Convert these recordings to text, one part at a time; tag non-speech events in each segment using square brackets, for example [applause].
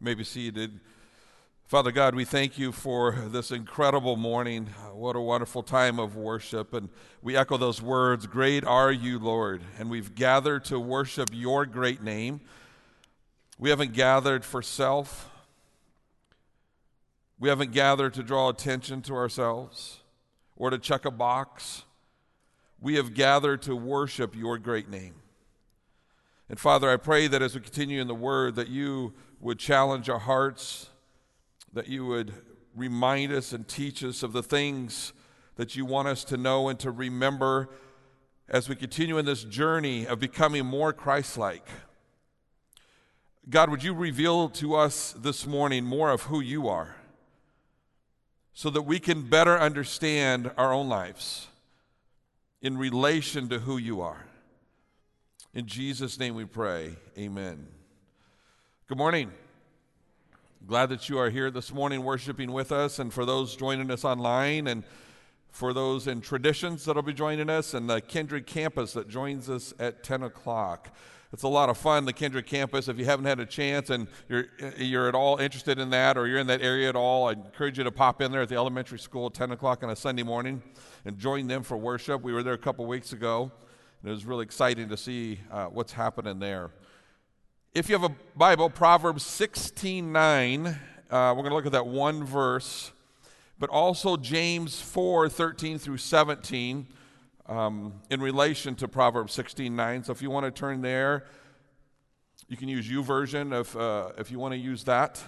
may be seated. Father God, we thank you for this incredible morning. What a wonderful time of worship. And we echo those words Great are you, Lord. And we've gathered to worship your great name. We haven't gathered for self, we haven't gathered to draw attention to ourselves or to check a box. We have gathered to worship your great name. And Father, I pray that as we continue in the word, that you would challenge our hearts, that you would remind us and teach us of the things that you want us to know and to remember as we continue in this journey of becoming more Christ like. God, would you reveal to us this morning more of who you are so that we can better understand our own lives in relation to who you are? In Jesus' name we pray. Amen. Good morning. Glad that you are here this morning worshiping with us, and for those joining us online, and for those in traditions that'll be joining us, and the Kindred campus that joins us at 10 o'clock. It's a lot of fun, the Kindred campus. If you haven't had a chance and you're, you're at all interested in that or you're in that area at all, I encourage you to pop in there at the elementary school at 10 o'clock on a Sunday morning and join them for worship. We were there a couple weeks ago. And it was really exciting to see uh, what's happening there. If you have a Bible, Proverbs 16 9, uh, we're going to look at that one verse, but also James 4 13 through 17 um, in relation to Proverbs 16 9. So if you want to turn there, you can use YouVersion if, uh, if you want to use that.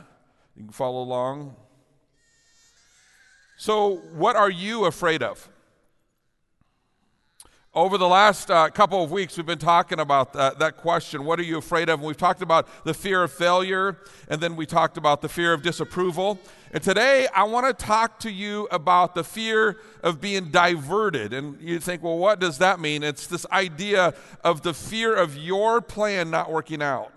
You can follow along. So, what are you afraid of? Over the last uh, couple of weeks, we've been talking about that, that question what are you afraid of? And we've talked about the fear of failure, and then we talked about the fear of disapproval. And today, I want to talk to you about the fear of being diverted. And you think, well, what does that mean? It's this idea of the fear of your plan not working out.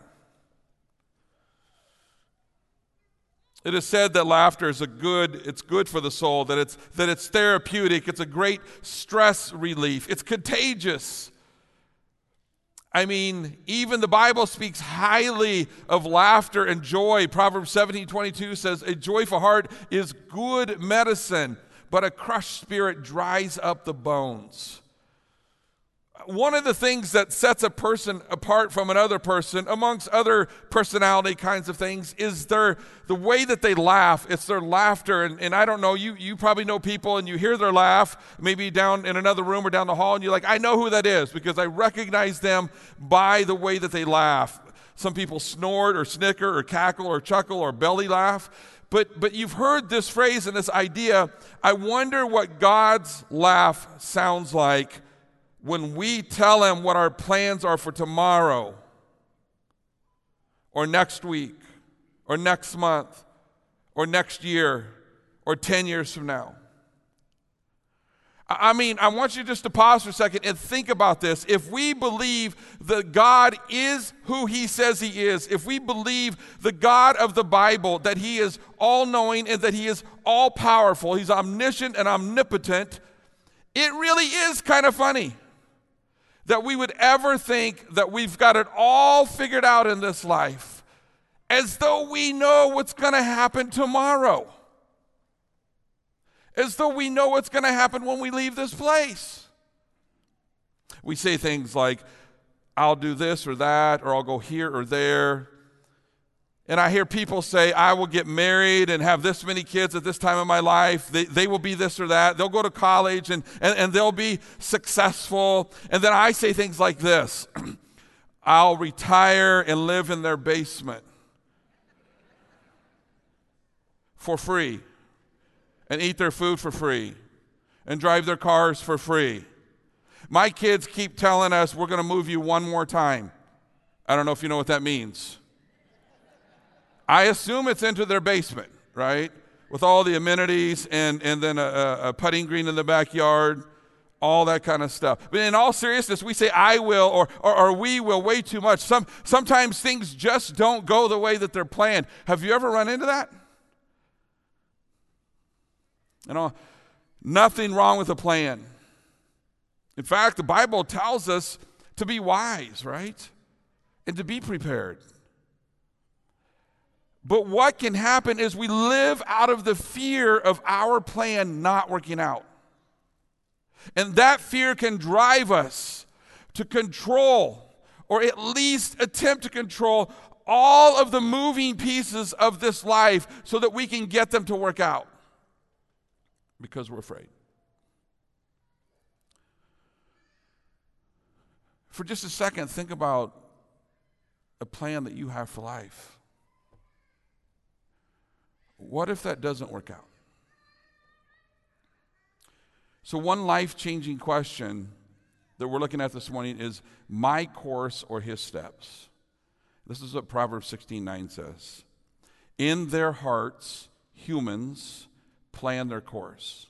It is said that laughter is a good, it's good for the soul, that it's, that it's therapeutic, it's a great stress relief, it's contagious. I mean, even the Bible speaks highly of laughter and joy. Proverbs 17 22 says, A joyful heart is good medicine, but a crushed spirit dries up the bones one of the things that sets a person apart from another person, amongst other personality kinds of things, is their the way that they laugh. It's their laughter. And, and I don't know, you you probably know people and you hear their laugh, maybe down in another room or down the hall, and you're like, I know who that is because I recognize them by the way that they laugh. Some people snort or snicker or cackle or chuckle or belly laugh. But, but you've heard this phrase and this idea. I wonder what God's laugh sounds like when we tell him what our plans are for tomorrow or next week or next month or next year or 10 years from now. I mean, I want you just to pause for a second and think about this. If we believe that God is who He says He is, if we believe the God of the Bible, that He is all knowing and that He is all powerful, He's omniscient and omnipotent, it really is kind of funny that we would ever think that we've got it all figured out in this life as though we know what's going to happen tomorrow, as though we know what's going to happen when we leave this place. We say things like, I'll do this or that, or I'll go here or there. And I hear people say, I will get married and have this many kids at this time of my life. They, they will be this or that. They'll go to college and, and, and they'll be successful. And then I say things like this [clears throat] I'll retire and live in their basement for free and eat their food for free and drive their cars for free. My kids keep telling us, we're going to move you one more time. I don't know if you know what that means. I assume it's into their basement, right? With all the amenities and, and then a, a putting green in the backyard, all that kind of stuff. But in all seriousness, we say I will or, or, or, we will way too much. Some, sometimes things just don't go the way that they're planned. Have you ever run into that? You know, nothing wrong with a plan. In fact, the Bible tells us to be wise, right? And to be prepared. But what can happen is we live out of the fear of our plan not working out. And that fear can drive us to control, or at least attempt to control, all of the moving pieces of this life so that we can get them to work out because we're afraid. For just a second, think about a plan that you have for life. What if that doesn't work out? So, one life changing question that we're looking at this morning is my course or his steps. This is what Proverbs 16 9 says. In their hearts, humans plan their course,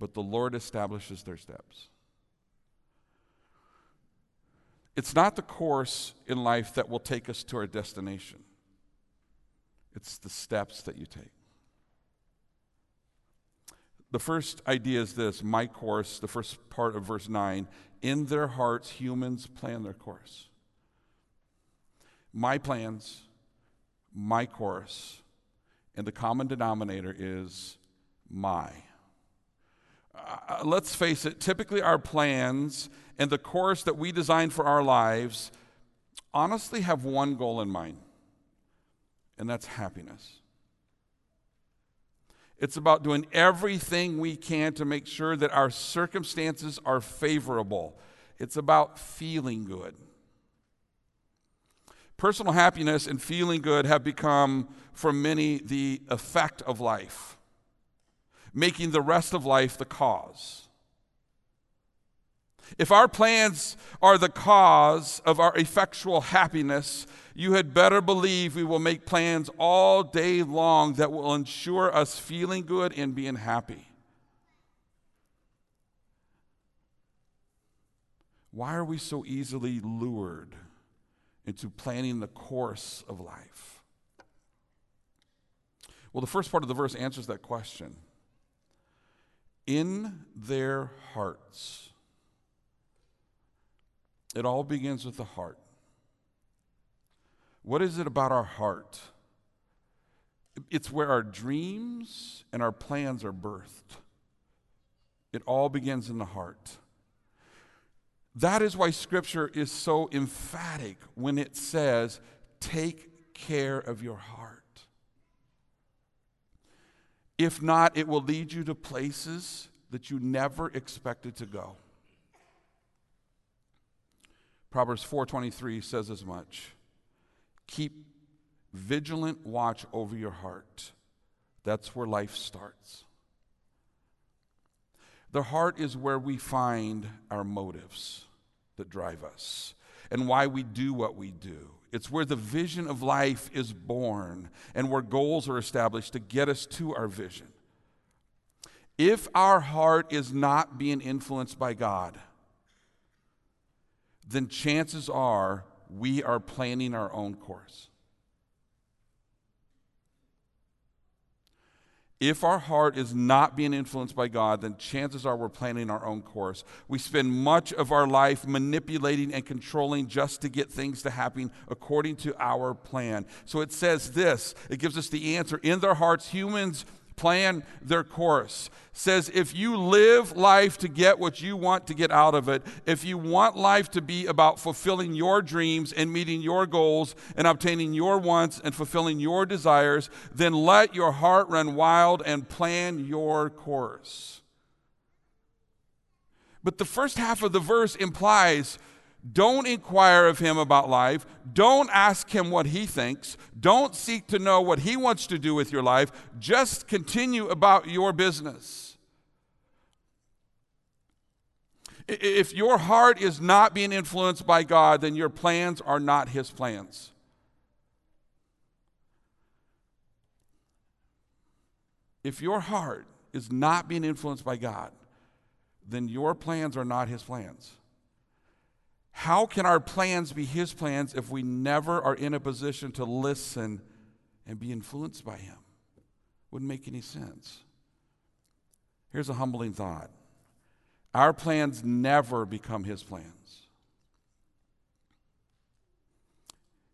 but the Lord establishes their steps. It's not the course in life that will take us to our destination, it's the steps that you take. The first idea is this my course, the first part of verse 9. In their hearts, humans plan their course. My plans, my course, and the common denominator is my. Uh, let's face it, typically our plans and the course that we design for our lives honestly have one goal in mind, and that's happiness. It's about doing everything we can to make sure that our circumstances are favorable. It's about feeling good. Personal happiness and feeling good have become, for many, the effect of life, making the rest of life the cause. If our plans are the cause of our effectual happiness, you had better believe we will make plans all day long that will ensure us feeling good and being happy. Why are we so easily lured into planning the course of life? Well, the first part of the verse answers that question. In their hearts, it all begins with the heart. What is it about our heart? It's where our dreams and our plans are birthed. It all begins in the heart. That is why Scripture is so emphatic when it says, Take care of your heart. If not, it will lead you to places that you never expected to go. Proverbs 4:23 says as much. Keep vigilant watch over your heart. That's where life starts. The heart is where we find our motives that drive us and why we do what we do. It's where the vision of life is born and where goals are established to get us to our vision. If our heart is not being influenced by God, then chances are we are planning our own course. If our heart is not being influenced by God, then chances are we're planning our own course. We spend much of our life manipulating and controlling just to get things to happen according to our plan. So it says this it gives us the answer. In their hearts, humans plan their course. Says if you live life to get what you want to get out of it, if you want life to be about fulfilling your dreams and meeting your goals and obtaining your wants and fulfilling your desires, then let your heart run wild and plan your course. But the first half of the verse implies don't inquire of him about life. Don't ask him what he thinks. Don't seek to know what he wants to do with your life. Just continue about your business. If your heart is not being influenced by God, then your plans are not his plans. If your heart is not being influenced by God, then your plans are not his plans. How can our plans be His plans if we never are in a position to listen and be influenced by Him? Wouldn't make any sense. Here's a humbling thought our plans never become His plans,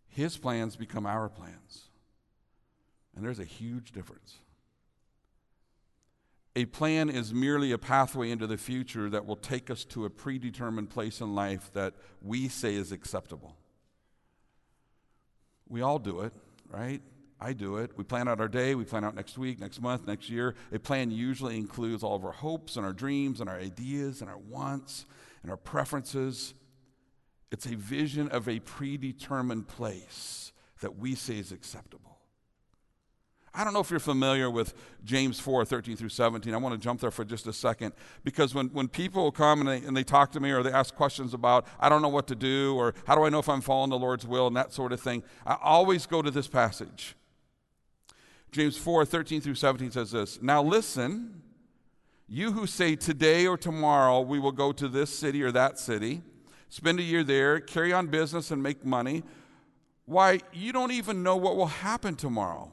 His plans become our plans. And there's a huge difference. A plan is merely a pathway into the future that will take us to a predetermined place in life that we say is acceptable. We all do it, right? I do it. We plan out our day, we plan out next week, next month, next year. A plan usually includes all of our hopes and our dreams and our ideas and our wants and our preferences. It's a vision of a predetermined place that we say is acceptable. I don't know if you're familiar with James 4 13 through 17. I want to jump there for just a second because when, when people come and they, and they talk to me or they ask questions about, I don't know what to do or how do I know if I'm following the Lord's will and that sort of thing, I always go to this passage. James 4 13 through 17 says this Now listen, you who say today or tomorrow we will go to this city or that city, spend a year there, carry on business and make money, why, you don't even know what will happen tomorrow.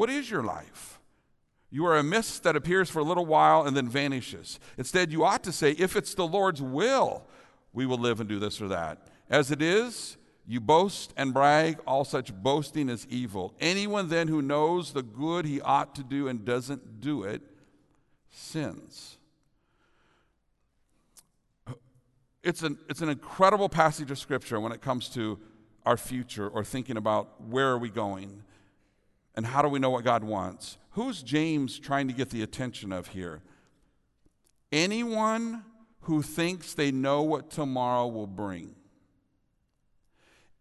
What is your life? You are a mist that appears for a little while and then vanishes. Instead, you ought to say, if it's the Lord's will, we will live and do this or that. As it is, you boast and brag, all such boasting is evil. Anyone then who knows the good he ought to do and doesn't do it sins. It's an, it's an incredible passage of scripture when it comes to our future or thinking about where are we going. And how do we know what God wants? Who's James trying to get the attention of here? Anyone who thinks they know what tomorrow will bring.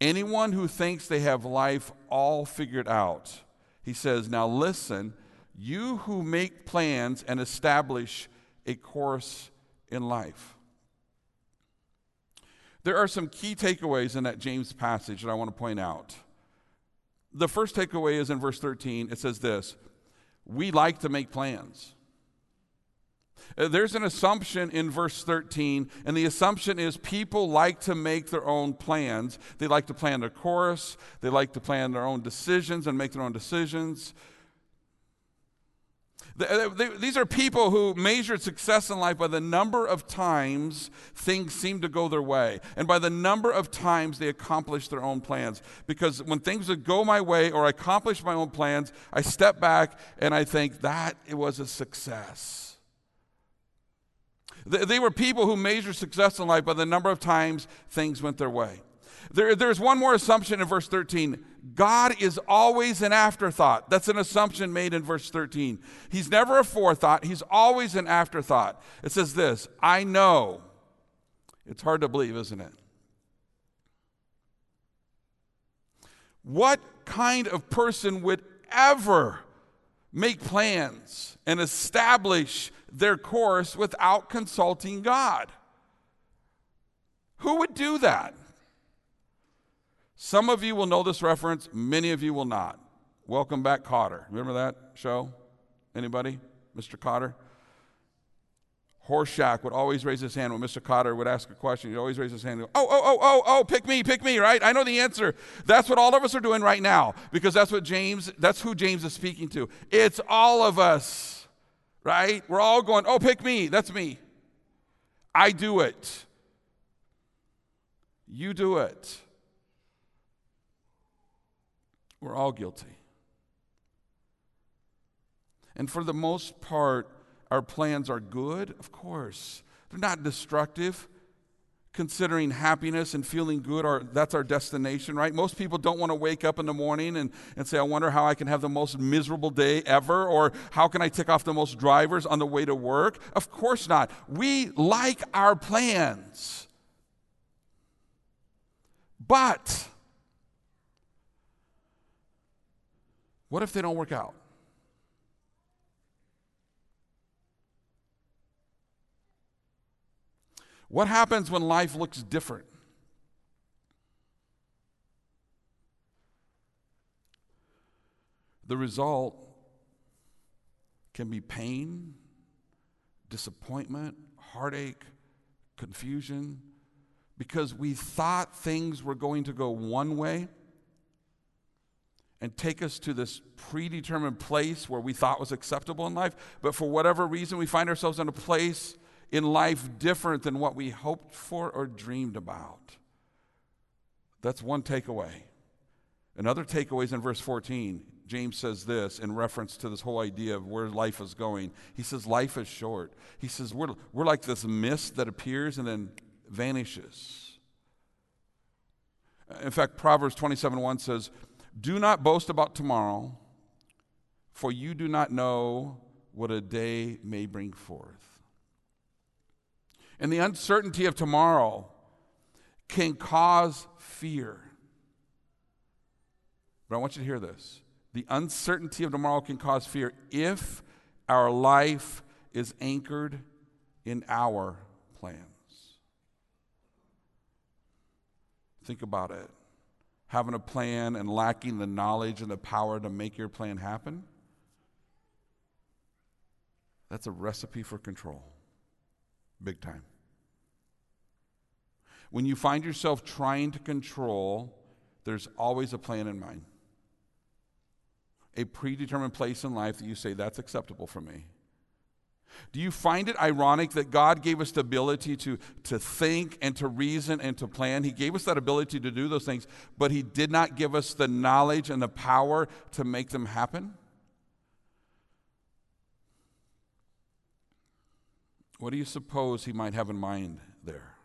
Anyone who thinks they have life all figured out. He says, Now listen, you who make plans and establish a course in life. There are some key takeaways in that James passage that I want to point out. The first takeaway is in verse 13. It says this We like to make plans. Uh, there's an assumption in verse 13, and the assumption is people like to make their own plans. They like to plan their course, they like to plan their own decisions and make their own decisions. These are people who measured success in life by the number of times things seemed to go their way and by the number of times they accomplished their own plans. Because when things would go my way or I accomplished my own plans, I step back and I think that it was a success. They were people who measured success in life by the number of times things went their way. There, there's one more assumption in verse 13 God is always an afterthought. That's an assumption made in verse 13. He's never a forethought, He's always an afterthought. It says this I know. It's hard to believe, isn't it? What kind of person would ever make plans and establish their course without consulting God? Who would do that? Some of you will know this reference, many of you will not. Welcome back, Kotter. Remember that show? Anybody? Mr. Kotter? Horshack would always raise his hand when Mr. Kotter would ask a question. He'd always raise his hand and go, Oh, oh, oh, oh, oh, pick me, pick me, right? I know the answer. That's what all of us are doing right now because that's what James, that's who James is speaking to. It's all of us, right? We're all going, Oh, pick me, that's me. I do it. You do it. We're all guilty. And for the most part, our plans are good, of course. They're not destructive. Considering happiness and feeling good are that's our destination, right? Most people don't want to wake up in the morning and, and say, I wonder how I can have the most miserable day ever, or how can I tick off the most drivers on the way to work? Of course not. We like our plans. But What if they don't work out? What happens when life looks different? The result can be pain, disappointment, heartache, confusion, because we thought things were going to go one way and take us to this predetermined place where we thought was acceptable in life, but for whatever reason, we find ourselves in a place in life different than what we hoped for or dreamed about. That's one takeaway. Another takeaway is in verse 14. James says this in reference to this whole idea of where life is going. He says, Life is short. He says, We're, we're like this mist that appears and then vanishes. In fact, Proverbs 27 1 says, Do not boast about tomorrow, for you do not know what a day may bring forth. And the uncertainty of tomorrow can cause fear. But I want you to hear this. The uncertainty of tomorrow can cause fear if our life is anchored in our plans. Think about it. Having a plan and lacking the knowledge and the power to make your plan happen, that's a recipe for control. Big time. When you find yourself trying to control, there's always a plan in mind a predetermined place in life that you say, that's acceptable for me? Do you find it ironic that God gave us the ability to, to think and to reason and to plan? He gave us that ability to do those things, but He did not give us the knowledge and the power to make them happen? What do you suppose He might have in mind there?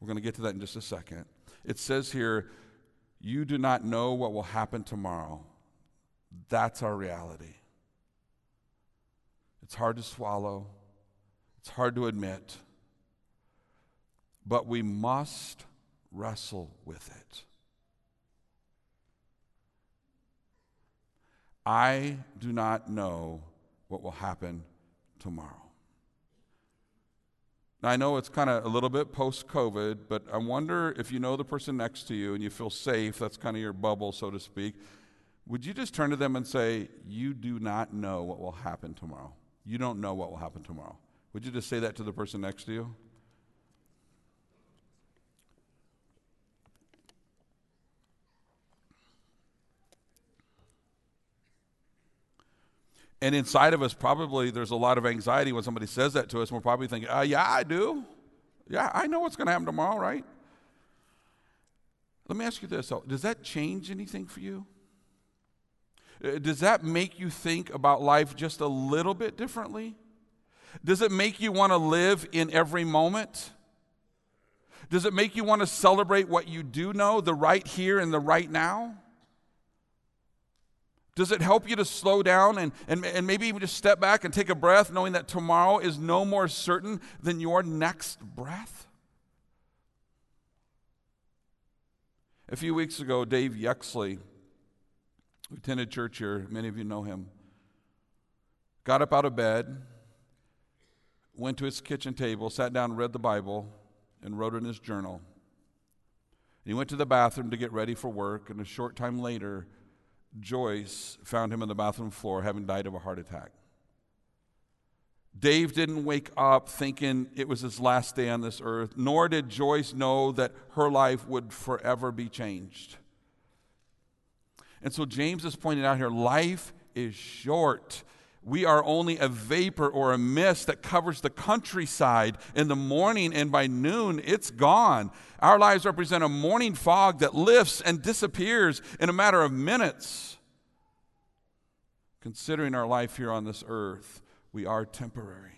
We're going to get to that in just a second. It says here, You do not know what will happen tomorrow. That's our reality. It's hard to swallow, it's hard to admit, but we must wrestle with it. I do not know what will happen tomorrow. Now, I know it's kind of a little bit post COVID, but I wonder if you know the person next to you and you feel safe, that's kind of your bubble, so to speak. Would you just turn to them and say, You do not know what will happen tomorrow? You don't know what will happen tomorrow. Would you just say that to the person next to you? And inside of us, probably there's a lot of anxiety when somebody says that to us, we're probably thinking, uh, Yeah, I do. Yeah, I know what's going to happen tomorrow, right? Let me ask you this though. Does that change anything for you? Uh, does that make you think about life just a little bit differently? Does it make you want to live in every moment? Does it make you want to celebrate what you do know, the right here and the right now? Does it help you to slow down and, and, and maybe even just step back and take a breath, knowing that tomorrow is no more certain than your next breath? A few weeks ago, Dave Yexley who attended church here, many of you know him, got up out of bed, went to his kitchen table, sat down, read the Bible, and wrote in his journal. He went to the bathroom to get ready for work, and a short time later, Joyce found him on the bathroom floor having died of a heart attack. Dave didn't wake up thinking it was his last day on this earth, nor did Joyce know that her life would forever be changed. And so James is pointing out here life is short. We are only a vapor or a mist that covers the countryside in the morning, and by noon, it's gone. Our lives represent a morning fog that lifts and disappears in a matter of minutes. Considering our life here on this earth, we are temporary.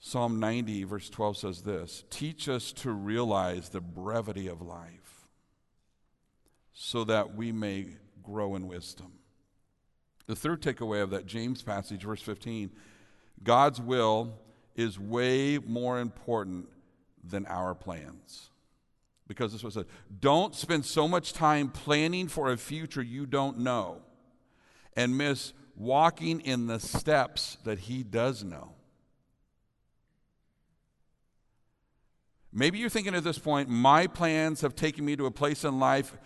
Psalm 90, verse 12 says this Teach us to realize the brevity of life so that we may grow in wisdom. The third takeaway of that James passage, verse 15 God's will is way more important than our plans. Because this was said don't spend so much time planning for a future you don't know and miss walking in the steps that He does know. Maybe you're thinking at this point, my plans have taken me to a place in life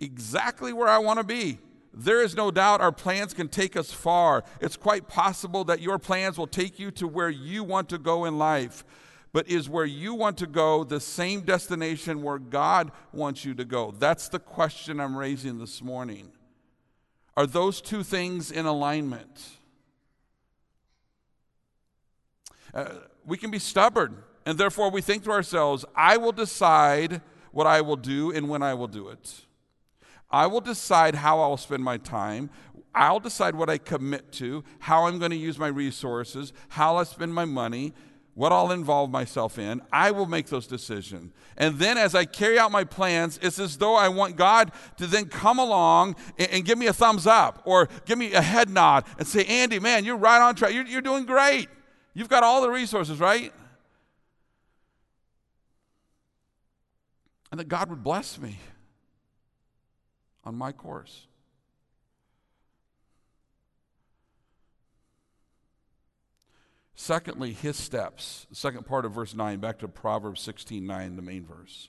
exactly where I want to be. There is no doubt our plans can take us far. It's quite possible that your plans will take you to where you want to go in life. But is where you want to go the same destination where God wants you to go? That's the question I'm raising this morning. Are those two things in alignment? Uh, we can be stubborn, and therefore we think to ourselves, I will decide what I will do and when I will do it. I will decide how I'll spend my time. I'll decide what I commit to, how I'm going to use my resources, how I spend my money, what I'll involve myself in. I will make those decisions. And then as I carry out my plans, it's as though I want God to then come along and, and give me a thumbs up or give me a head nod and say, Andy, man, you're right on track. You're, you're doing great. You've got all the resources, right? And that God would bless me on my course. Secondly, his steps. Second part of verse 9, back to Proverbs 16 9, the main verse.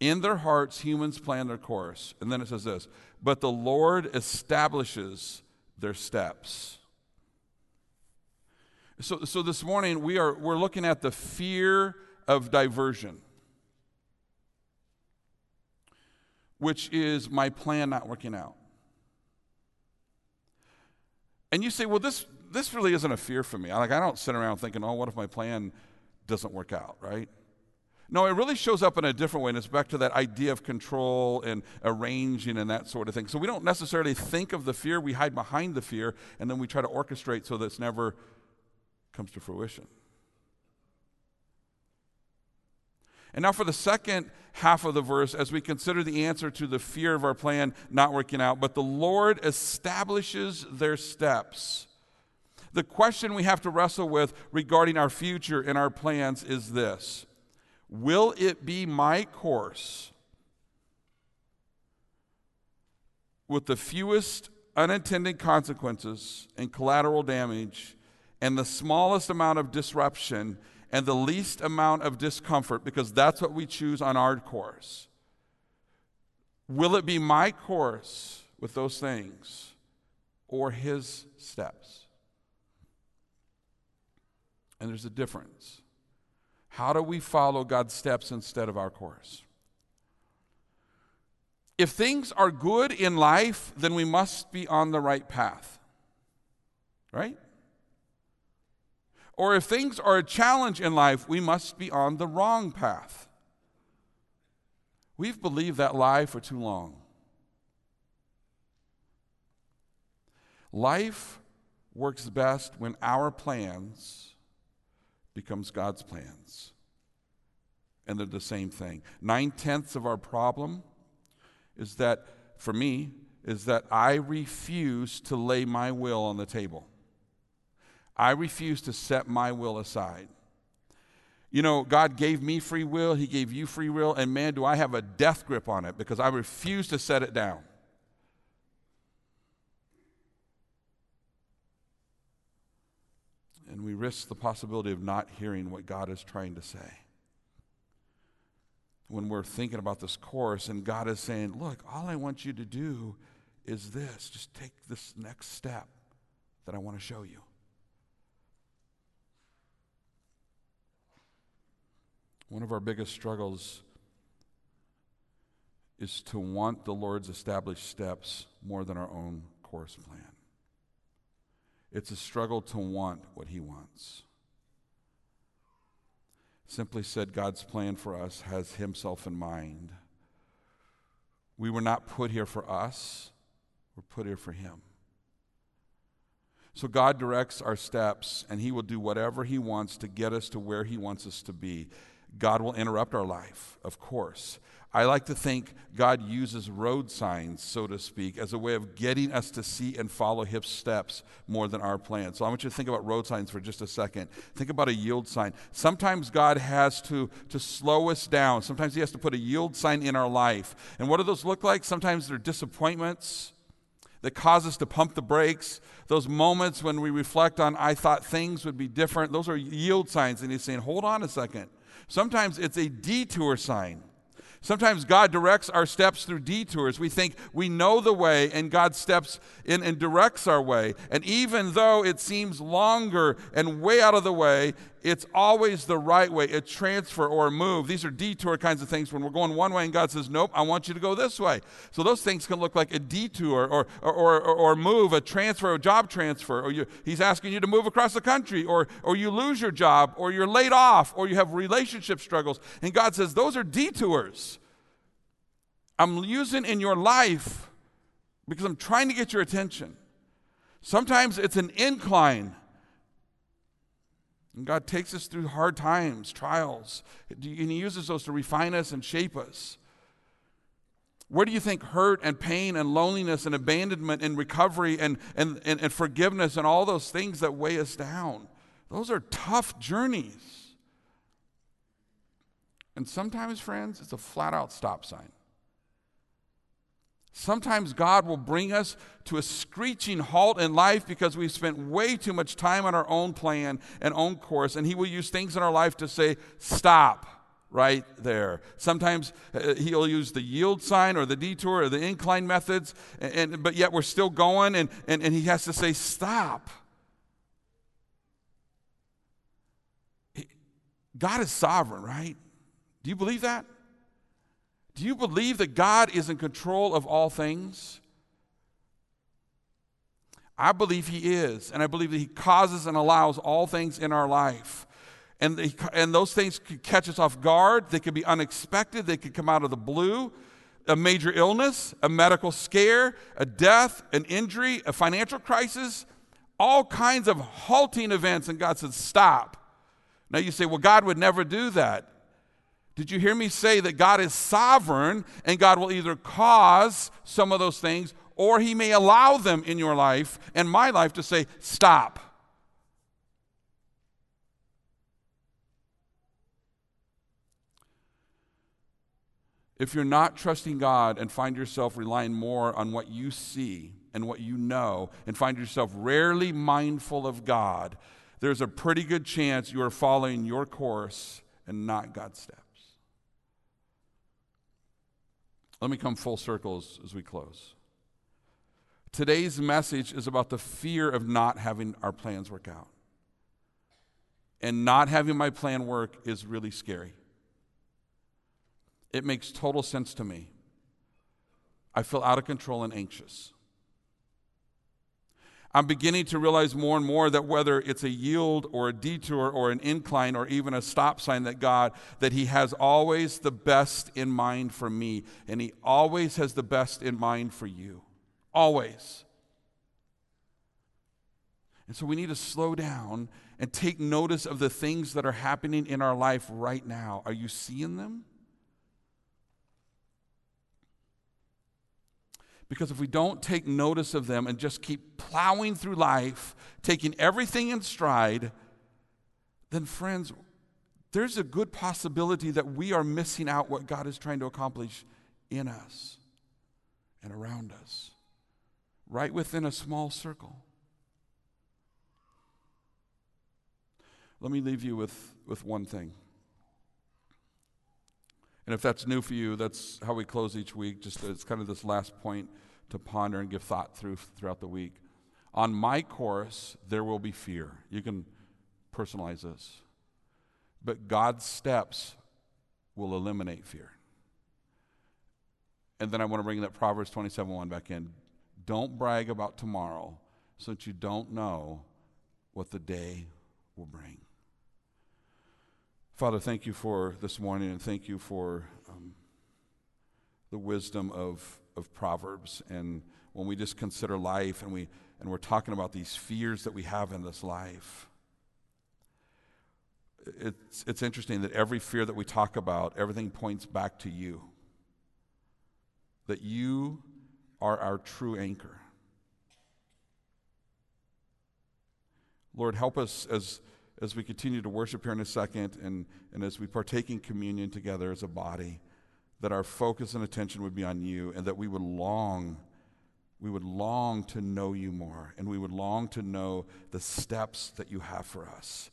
In their hearts, humans plan their course. And then it says this But the Lord establishes their steps. So, so this morning, we are, we're looking at the fear of diversion. Which is my plan not working out. And you say, well, this, this really isn't a fear for me. Like, I don't sit around thinking, oh, what if my plan doesn't work out, right? No, it really shows up in a different way, and it's back to that idea of control and arranging and that sort of thing. So we don't necessarily think of the fear, we hide behind the fear, and then we try to orchestrate so that it never comes to fruition. And now, for the second half of the verse, as we consider the answer to the fear of our plan not working out, but the Lord establishes their steps. The question we have to wrestle with regarding our future and our plans is this Will it be my course with the fewest unintended consequences and collateral damage and the smallest amount of disruption and the least amount of discomfort because that's what we choose on our course. Will it be my course with those things or his steps? And there's a difference. How do we follow God's steps instead of our course? If things are good in life, then we must be on the right path. Right? Or if things are a challenge in life, we must be on the wrong path. We've believed that lie for too long. Life works best when our plans becomes God's plans. And they're the same thing. Nine tenths of our problem is that, for me, is that I refuse to lay my will on the table. I refuse to set my will aside. You know, God gave me free will, He gave you free will, and man, do I have a death grip on it because I refuse to set it down. And we risk the possibility of not hearing what God is trying to say. When we're thinking about this course, and God is saying, Look, all I want you to do is this just take this next step that I want to show you. One of our biggest struggles is to want the Lord's established steps more than our own course plan. It's a struggle to want what He wants. Simply said, God's plan for us has Himself in mind. We were not put here for us, we're put here for Him. So God directs our steps, and He will do whatever He wants to get us to where He wants us to be. God will interrupt our life, of course. I like to think God uses road signs, so to speak, as a way of getting us to see and follow His steps more than our plans. So I want you to think about road signs for just a second. Think about a yield sign. Sometimes God has to, to slow us down, sometimes He has to put a yield sign in our life. And what do those look like? Sometimes they're disappointments that cause us to pump the brakes. Those moments when we reflect on, I thought things would be different, those are yield signs. And He's saying, hold on a second. Sometimes it's a detour sign. Sometimes God directs our steps through detours. We think we know the way, and God steps in and directs our way. And even though it seems longer and way out of the way, it's always the right way a transfer or a move. These are detour kinds of things when we're going one way and God says, Nope, I want you to go this way. So those things can look like a detour or, or, or, or move, a transfer, a job transfer, or you, He's asking you to move across the country, or, or you lose your job, or you're laid off, or you have relationship struggles. And God says, Those are detours. I'm using in your life because I'm trying to get your attention. Sometimes it's an incline. And God takes us through hard times, trials, and He uses those to refine us and shape us. Where do you think hurt and pain and loneliness and abandonment and recovery and, and, and, and forgiveness and all those things that weigh us down? Those are tough journeys. And sometimes, friends, it's a flat out stop sign. Sometimes God will bring us to a screeching halt in life because we've spent way too much time on our own plan and own course, and He will use things in our life to say, Stop right there. Sometimes uh, He'll use the yield sign or the detour or the incline methods, and, and but yet we're still going, and, and, and He has to say, Stop. God is sovereign, right? Do you believe that? Do you believe that God is in control of all things? I believe He is, and I believe that He causes and allows all things in our life. And, and those things could catch us off guard. They could be unexpected. They could come out of the blue. A major illness, a medical scare, a death, an injury, a financial crisis, all kinds of halting events. And God said, Stop. Now you say, Well, God would never do that. Did you hear me say that God is sovereign and God will either cause some of those things or He may allow them in your life and my life to say, stop. If you're not trusting God and find yourself relying more on what you see and what you know and find yourself rarely mindful of God, there's a pretty good chance you are following your course and not God's steps. Let me come full circle as, as we close. Today's message is about the fear of not having our plans work out. And not having my plan work is really scary. It makes total sense to me. I feel out of control and anxious. I'm beginning to realize more and more that whether it's a yield or a detour or an incline or even a stop sign that God that he has always the best in mind for me and he always has the best in mind for you. Always. And so we need to slow down and take notice of the things that are happening in our life right now. Are you seeing them? Because if we don't take notice of them and just keep plowing through life, taking everything in stride, then, friends, there's a good possibility that we are missing out what God is trying to accomplish in us and around us, right within a small circle. Let me leave you with, with one thing. And if that's new for you, that's how we close each week. Just it's kind of this last point to ponder and give thought through throughout the week. On my course, there will be fear. You can personalize this. But God's steps will eliminate fear. And then I want to bring that Proverbs 27 1 back in. Don't brag about tomorrow since you don't know what the day will bring. Father, thank you for this morning and thank you for um, the wisdom of, of Proverbs. And when we just consider life and, we, and we're talking about these fears that we have in this life, it's, it's interesting that every fear that we talk about, everything points back to you. That you are our true anchor. Lord, help us as as we continue to worship here in a second and, and as we partake in communion together as a body, that our focus and attention would be on you and that we would long, we would long to know you more and we would long to know the steps that you have for us.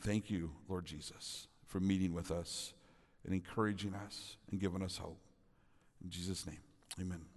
Thank you, Lord Jesus, for meeting with us and encouraging us and giving us hope. In Jesus' name, amen.